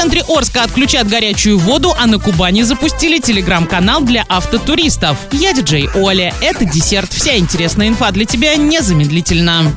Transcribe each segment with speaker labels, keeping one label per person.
Speaker 1: центре Орска отключат горячую воду, а на Кубани запустили телеграм-канал для автотуристов. Я диджей Оля. Это десерт. Вся интересная инфа для тебя незамедлительно.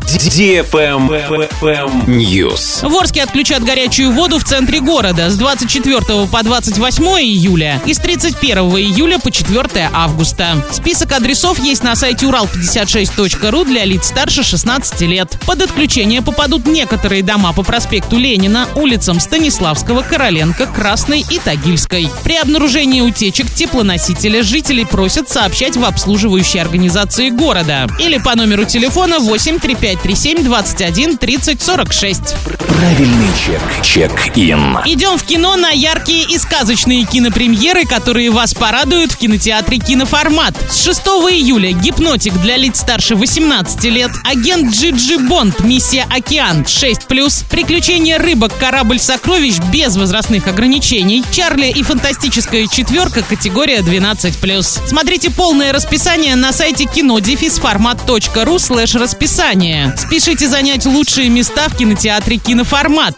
Speaker 2: News.
Speaker 1: В Орске отключат горячую воду в центре города с 24 по 28 июля и с 31 июля по 4 августа. Список адресов есть на сайте урал56.ру для лиц старше 16 лет. Под отключение попадут некоторые дома по проспекту Ленина, улицам Станиславского, Короленко, Красной и Тагильской. При обнаружении утечек теплоносителя жителей просят сообщать в обслуживающие организации города или по номеру телефона 83537 21 30 46.
Speaker 2: Правильный чек. Чек-ин.
Speaker 1: Идем в кино на яркие и сказочные кинопремьеры, которые вас порадуют в кинотеатре «Киноформат». С 6 июля «Гипнотик» для лиц старше 18 лет, агент Джиджи Бонд, миссия «Океан» 6+, приключения рыбок, корабль сокровищ без возрастных ограничений, Чарли и фантастическая четверка, категория 12+. Смотрите полное расписание на сайте кинодефисформат.ру слэш расписание. Спешите занять лучшие места в кинотеатре «Киноформат»,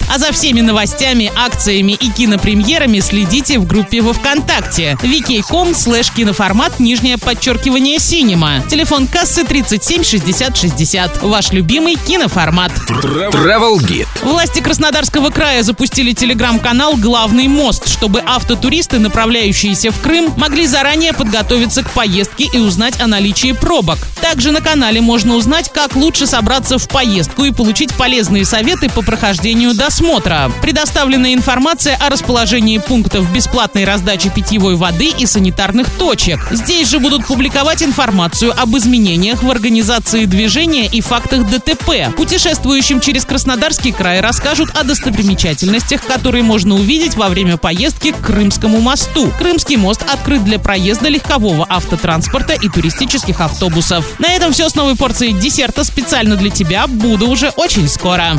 Speaker 1: а за всеми новостями, акциями и кинопремьерами следите в группе во Вконтакте vk.com слэш киноформат нижнее подчеркивание синема. Телефон кассы 37 60 60. Ваш любимый киноформат.
Speaker 2: Travel Guide.
Speaker 1: Власти Краснодарского края запустили телеграм-канал «Главный мост», чтобы автотуристы, направляющиеся в Крым, могли заранее подготовиться к поездке и узнать о наличии пробок. Также на канале можно узнать, как лучше собраться в поездку и получить полезные советы по прохождению досмотра. Предоставлена информация о расположении пунктов бесплатной раздачи питьевой воды и санитарных точек. Здесь же будут публиковать информацию об изменениях в организации движения и фактах ДТП. Путешествующим через Краснодарский край расскажут о достопримечательностях, которые можно увидеть во время поездки к Крымскому мосту. Крымский мост открыт для проезда легкового автотранспорта и туристических автобусов. На этом все с новой порцией десерта специально для тебя. Буду уже очень скоро.